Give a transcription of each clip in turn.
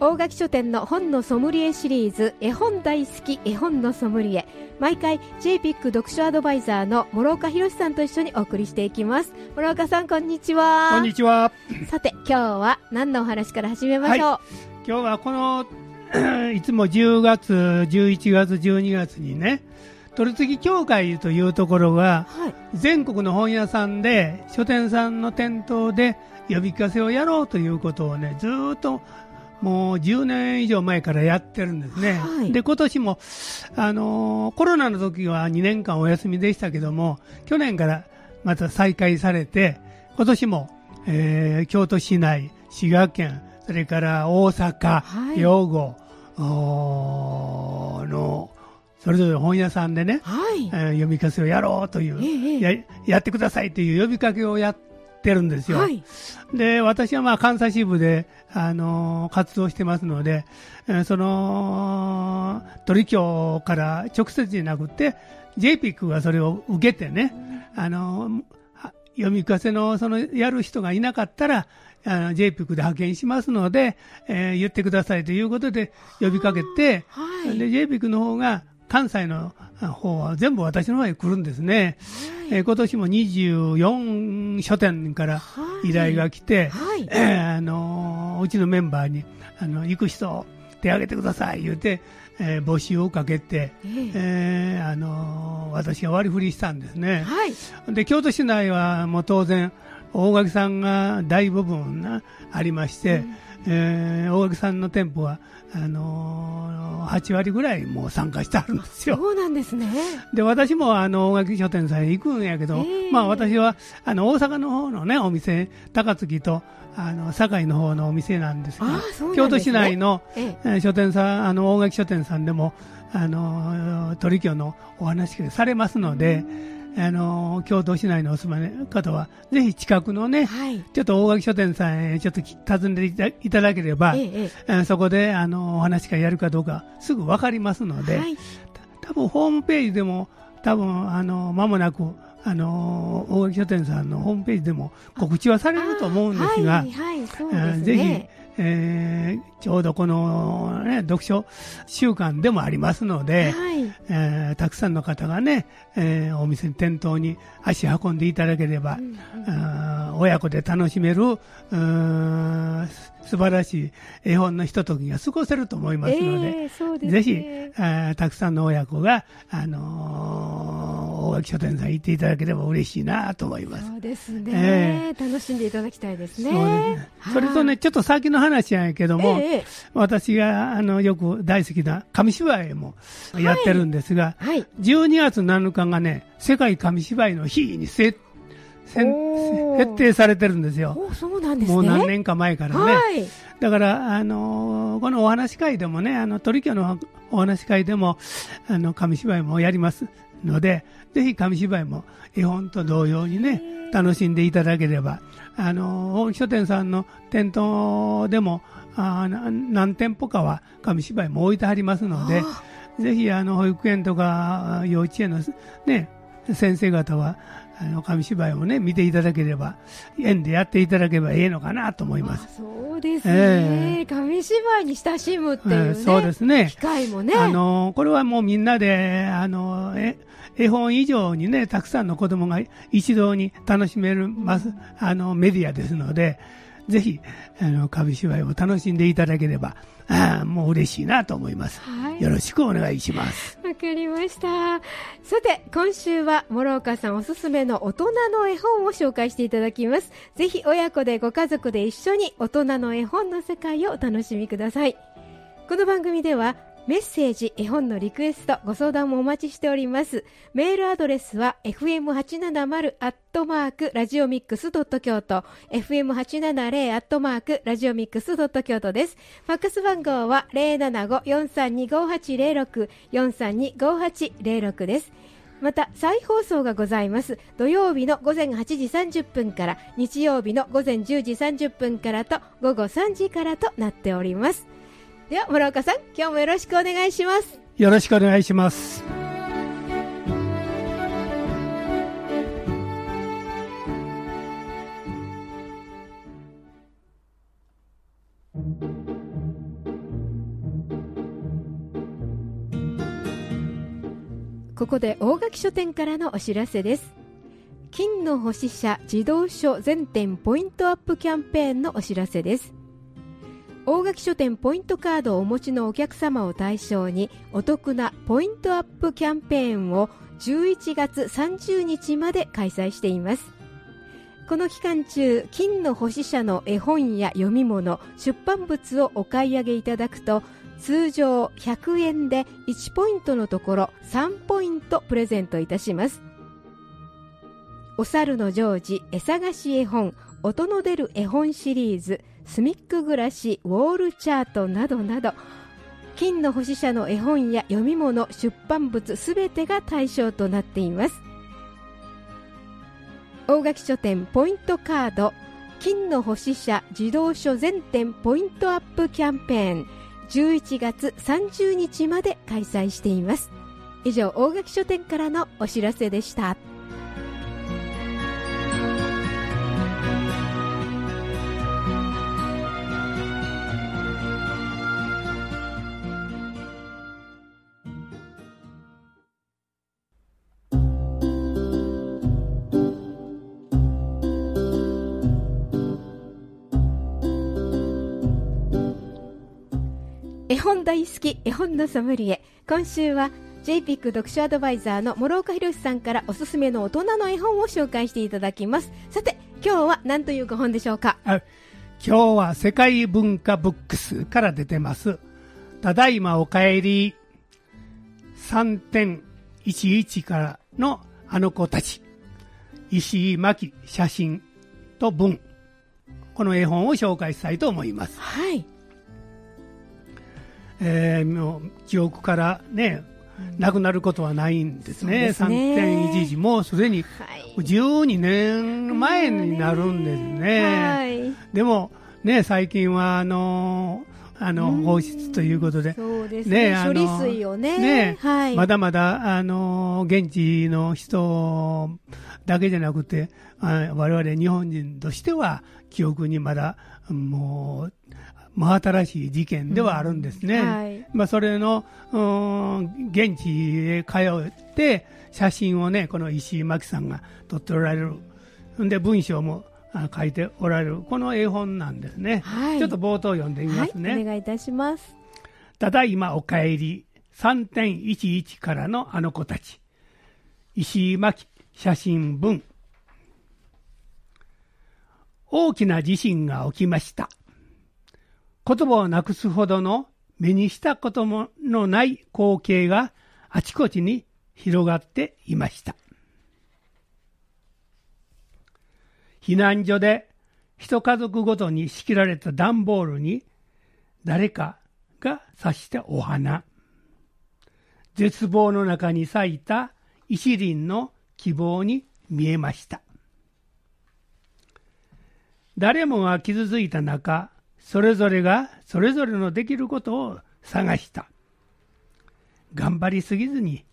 大垣書店の本のソムリエシリーズ絵本大好き絵本のソムリエ。毎回 JPIC 読書アドバイザーの諸岡博さんと一緒にお送りしていきます。諸岡さんこんにちは。こんにちは。さて今日は何のお話から始めましょう、今日はこの、いつも10月、11月、12月にね、取次協会というところが、はい。全国の本屋さんで、書店さんの店頭で呼びかせをやろうということをね、ずーっともう10年以上前からやってるんですね。はい。で、今年も、あのーコロナの時は2年間お休みでしたけども、去年からまた再開されて、今年も、えー京都市内、滋賀県、それから大阪、はい。兵庫の、それぞれ本屋さんでね、はい。えー読みかせをやろうという、ええ。ややってくださいという呼びかけをやってるんですよ。はい。で、私はまあ関西支部で、あのー活動してますので、えーその、取協から直接じゃなくて、JPIC がそれを受けてね、あのーは読み聞かせの、その、やる人がいなかったら、あの JPIC で派遣しますので、えー言ってくださいということで呼びかけて、はい。で、JPIC の方が、関西のあ方は全部私の方へ来るんですね。えー今年も24書店からはい。依頼が来て、はい。えーあのーうちのメンバーに、あの、行く人、手挙げてください、言うて、えー募集をかけて、ええ。えーあのー私が割り振りしたんですね。はい。で、京都市内はもう当然、大垣さんが大部分なありまして、えー大垣さんの店舗は、あのー8割ぐらいもう参加してあるんですよ。そうなんですね。で、私もあの、大垣書店さんへ行くんやけど、ええ。まあ私は、あの、大阪の方のね、お店、高槻と、あの、堺の方のお店なんですが、ああそうなんですね。京都市内の、ええ。えー書店さん、あの、大垣書店さんでも、あの、取引のお話されますので、あの、京都市内のお住まいの方は、ぜひ近くのね、はい。ちょっと大垣書店さんへちょっとき訪ねていただければ、ええそこで、あの、お話会やるかどうかすぐわかりますので、はい。多分ホームページでも、多分あの間もなく、あの大垣書店さんのホームページでも告知はされると思うんですが、ぜひ、えーちょうどこの、ね、読書週間でもありますので、はい、えーたくさんの方がね、えーお店に店頭に足運んでいただければ、うんあー親子で楽しめるうーん素晴らしい絵本のひとときが過ごせると思いますので、ええそうですね。ぜひ、えーたくさんの親子が、あのー大垣書店さん行っていただければ嬉しいなと思います。そうですね、え楽しんでいただきたいですね。そうですね。それとね、ちょっと先の話やけども、ええ私があのよく大好きな紙芝居もやってるんですが、はい、12月7日がね、世界紙芝居の日にせせんおー設定されてるんですよ。おそうなんですね。もう何年か前からね。はい、だから、あのーこのお話会でもね、あの、鳥居のお話会でも、あの、紙芝居もやりますので、ぜひ紙芝居も絵本と同様にね、楽しんでいただければ、あのー書店さんの店頭でも、あ何店舗かは紙芝居も置いてありますので、ぜひ、あの、保育園とか幼稚園のね、先生方は、あの、紙芝居をね、見ていただければ、園でやっていただければええのかなと思います。あそうですね、え紙芝居に親しむっていうね、えーそうですね機。会もね。あのこれはもうみんなであのえ絵本以上にねたくさんの子供が一堂に楽しめるますあのメディアですのでぜひあの紙芝居を楽しんでいただければあーもう嬉しいなと思います、はいよろしくお願いしますわかりました。さて、今週は、諸岡さんおすすめの大人の絵本を紹介していただきます。ぜひ、親子でご家族で一緒に大人の絵本の世界をお楽しみください。この番組では、メッセージ、絵本のリクエスト、ご相談もお待ちしております。メールアドレスは fm870 アットマークラジオミックスドット京都 fm870 アットマークラジオミックスドット京都です。ファックス番号は075-432-5806 432-5806です。また再放送がございます土曜日の午前8時30分から日曜日の午前10時30分からと午後3時からとなっておりますでは村岡さん今日もよろしくお願いします。よろしくお願いします。ここで大垣書店からのお知らせです。金の星社自動書全店ポイントアップキャンペーンのお知らせです大垣書店ポイントカードをお持ちのお客様を対象にお得なポイントアップキャンペーンを11月30日まで開催しています。この期間中金の星社の絵本や読み物出版物をお買い上げいただくと通常100円で1ポイントのところ3ポイントプレゼントいたします。お猿のジョージ絵探し絵本音の出る絵本シリーズスミック暮らしウォールチャートなどなど金の星社の絵本や読み物出版物すべてが対象となっています。大垣書店ポイントカード金の星社自動書全店ポイントアップキャンペーン11月30日まで開催しています。以上大垣書店からのお知らせでした。本大好き絵本のソムリエ。今週は JPIC 読書アドバイザーの諸岡博さんからおすすめの大人の絵本を紹介していただきます。さて今日は何というご本でしょうか？今日は世界文化ブックスから出てます。ただいまお帰り3.11からのあの子たち。石井真希写真と文。この絵本を紹介したいと思います。はいえー、もう記憶からね、なくなることはないんですね、ですね。3.11、もうすでに12年前になるんですね、はい。でも、ね、最近はあのあの放出ということで、そうですね。処理水をね。まだまだあの現地の人だけじゃなくて、あ我々日本人としては、記憶にまだもう、真新しい事件ではあるんですね。うんはいまあ、それの、うん現地へ通って、写真をね、この石井真紀さんが撮っておられる。んで、文章もあ書いておられる。この絵本なんですね。はいちょっと冒頭読んでみますね。はいお願いいたしますただいまお帰り3.11からのあの子たち石井真紀写真文大きな地震が起きました言葉をなくすほどの目にしたことものない光景があちこちに広がっていました。避難所で一家族ごとに仕切られた段ボールに誰かが刺したお花。絶望の中に咲いた一輪の希望に見えました。誰もが傷ついた中それぞれがそれぞれのできることを探した。頑張りすぎずに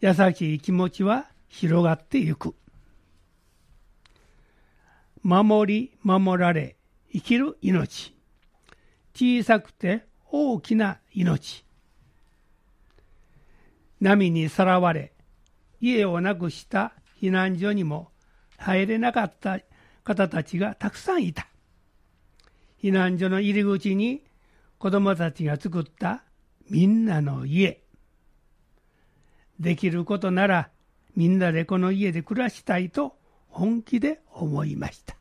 優しい気持ちは広がってゆく。守り守られ生きる命。小さくて大きな命。波にさらわれ家をなくした避難所にも入れなかった方たちがたくさんいた。避難所の入り口に子供たちが作ったみんなの家。できることならみんなでこの家で暮らしたいと本気で思いました。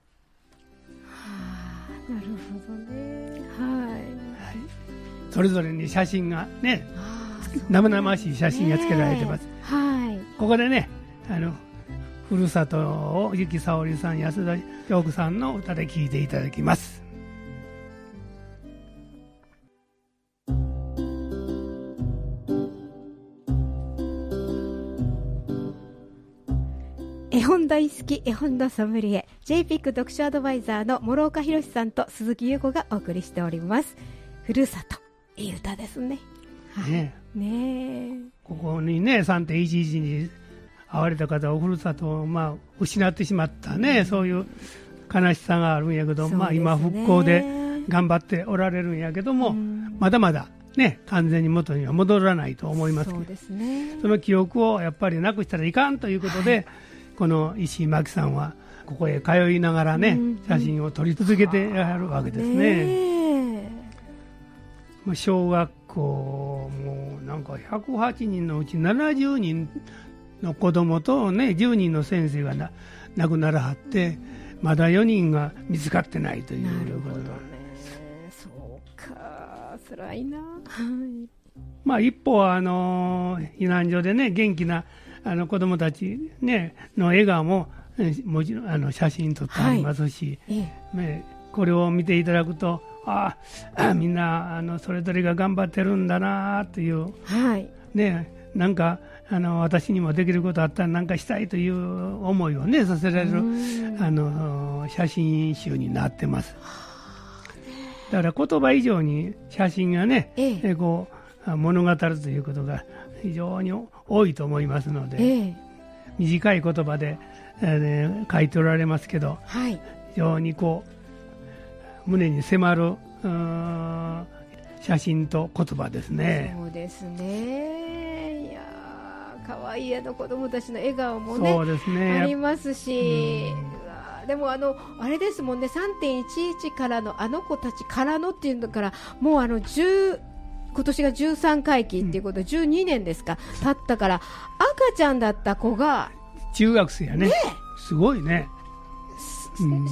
なるほどね。はい。それぞれに写真がね生々しい写真がつけられてます、はい。ここでねあのふるさとをゆきさおりさん安田陽子さんの歌で聴いていただきますき絵本のソムリエ JPIC 読書アドバイザーの諸岡博さんと鈴木優子がお送りしております。ふるさといい歌ですね。ね。ね。ここにね3.11に会われた方おふるさとを、まあ、失ってしまったね、そういう悲しさがあるんやけど、まあ、今復興で頑張っておられるんやけども、まだまだね、完全に元には戻らないと思います。けど、そね、その記憶をやっぱりなくしたらいかんということで、はい、この石井真紀さんは、ここへ通いながらね、写真を撮り続けてやるわけですね。ね小学校もなんか108人のうち70人の子供とね10人の先生がな亡くならはってまだ4人が見つかってないということね。そうか。辛いな。まあ一方あの避難所でね元気なあの子供たち、ね、の笑顔ももちろんあの写真撮ってありますし、はい。ね、これを見ていただくとああみんなあのそれぞれが頑張ってるんだなという、はい、ね、なんかあの私にもできることあったら何かしたいという思いをねさせられるあの写真集になってます。だから言葉以上に写真がね、ええ、こう物語るということが非常に多いと思いますので、え、短い言葉で、えー、書いておられますけど、はい、非常にこう胸に迫る写真と言葉ですね。そうですね。いや可愛いあの子供たちの笑顔もね、ね、ありますし。でもあのあれですもんね。3.11からのあの子たちからのっていうのからもうあの10今年が13回忌っていうことで、12年ですか。経ったから赤ちゃんだった子が中学生やね、ね、すごいね。うん、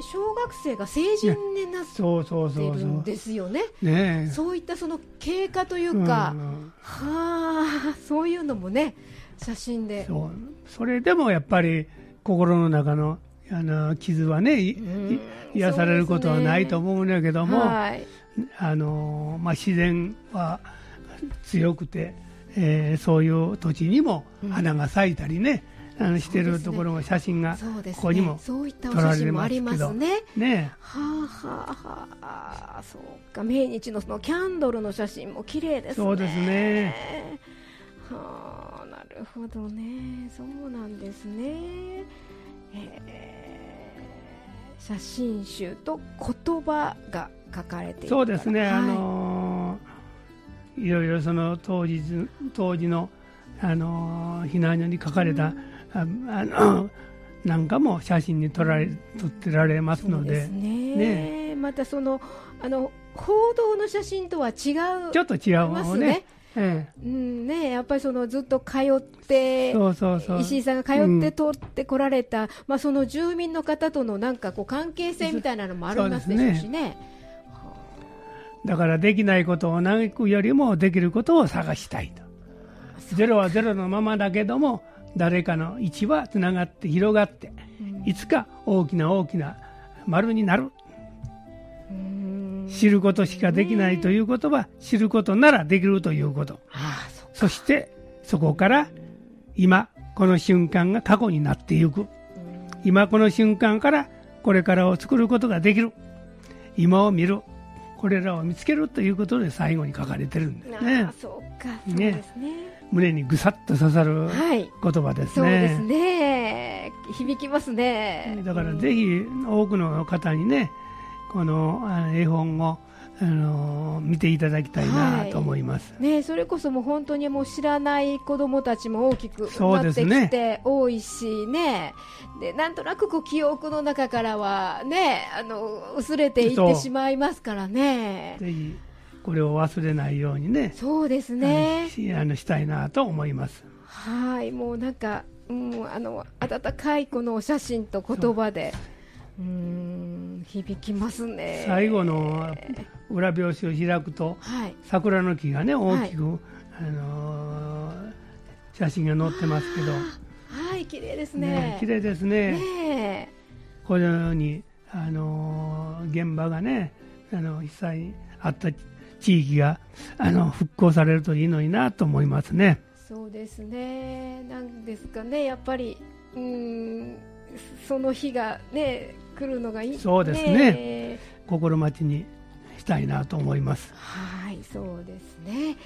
小学生が成人になってるんですよね。ね。そういったその経過というか、うん、はあそういうのもね写真で。そう。それでもやっぱり心の中のあの傷はね、うん、癒されることはないと思うんだけども、はい、あのまあ、自然は強くて、えー、そういう土地にも花が咲いたりね、あのしてるところが写真がここにもそういったお写真もありますね。ねはあはあはあそうか命日のそのキャンドルの写真も綺麗ですね。そうですね。はあなるほどねそうなんですね。えー、写真集と言葉が書かれているそうですね、はい、あのー、いろいろその当時当時のあの避難所に書かれた、うん。あのなんかも写真に撮られ撮ってられますので。ね、ね、またそのあの報道の写真とは違う。ちょっと違うますね。ええ、うんね、やっぱりそのずっと通ってそうそうそう石井さんが通って通ってこられた、うん、まあ、その住民の方とのなんかこう関係性みたいなのもありますでしょうしね。ねだからできないことを嘆くよりもできることを探したいと。ゼロはゼロのままだけども誰かの位置はつながって広がって、いつか大きな大きな丸になる。知ることしかできないということは知ることならできるということ。そしてそこから今この瞬間が過去になっていく。今この瞬間からこれからを作ることができる。今を見る。これらを見つけるということで最後に書かれてるんですね。そうか、そうですね。胸にぐさっと刺さる言葉ですね。はい、そうですね。響きますね。だからぜひ多くの方にね、この絵本をあの見ていただきたいなと思います、はい、ね、それこそもう本当にもう知らない子どもたちも大きくなってきて多いしね。でなんとなくこう記憶の中からはねあの薄れていってしまいますからね。ぜひこれを忘れないようにね。そうですね。あのしたいなと思います。はい。もうなんか、うん、あの温かいこのお写真と言葉で。うん響きますね。最後の裏表紙を開くと、はい、桜の木がね大きく、はい、あのー、写真が載ってますけど。はい綺麗ですね。ね綺麗ですね。ねこのようにあのー、現場がねあの被災あった地域があの復興されるといいのになと思いますね。そうですね。なんですかね。やっぱりうんその日がね来るのがいい。そうですね。心待ちにしたいなと思います。はいそうですね、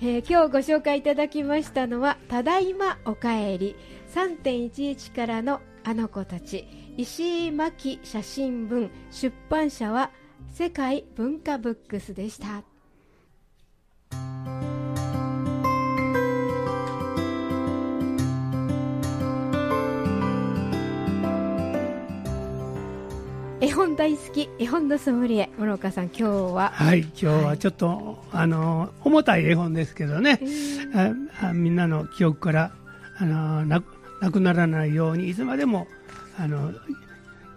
えー、今日ご紹介いただきましたのは「ただいまおかえり。3.11からのあの子たち」石井真紀写真文。出版社は世界文化ブックスでした大好き絵本のソムリエ諸岡さん今日ははい今日はちょっと、はい、あの重たい絵本ですけどね、あみんなの記憶からあのななくならないようにいつまでもあの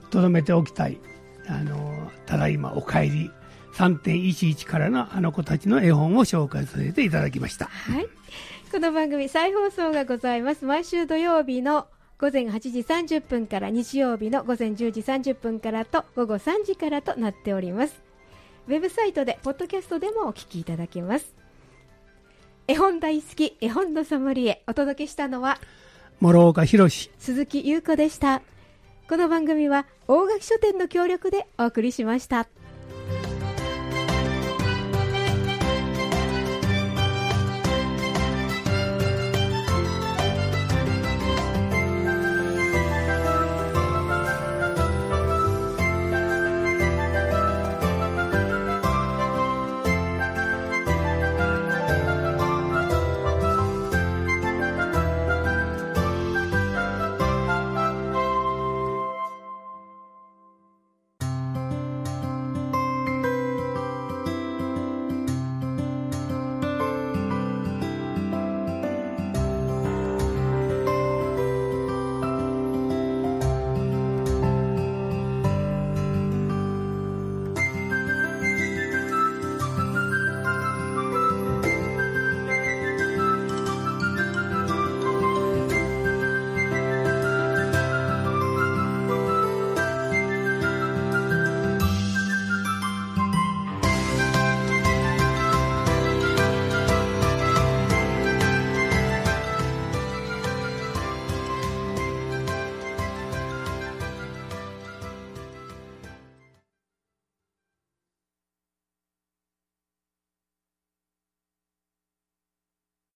とどめておきたいあのただいまお帰り3.11からのあの子たちの絵本を紹介させていただきました。はい。この番組再放送がございます。毎週土曜日の午前8時30分から日曜日の午前10時30分からと午後3時からとなっております。ウェブサイトでポッドキャストでもお聞きいただけます。絵本大好き絵本のソムリエ。お届けしたのは諸岡博鈴木優子でした。この番組は大垣書店の協力でお送りしました。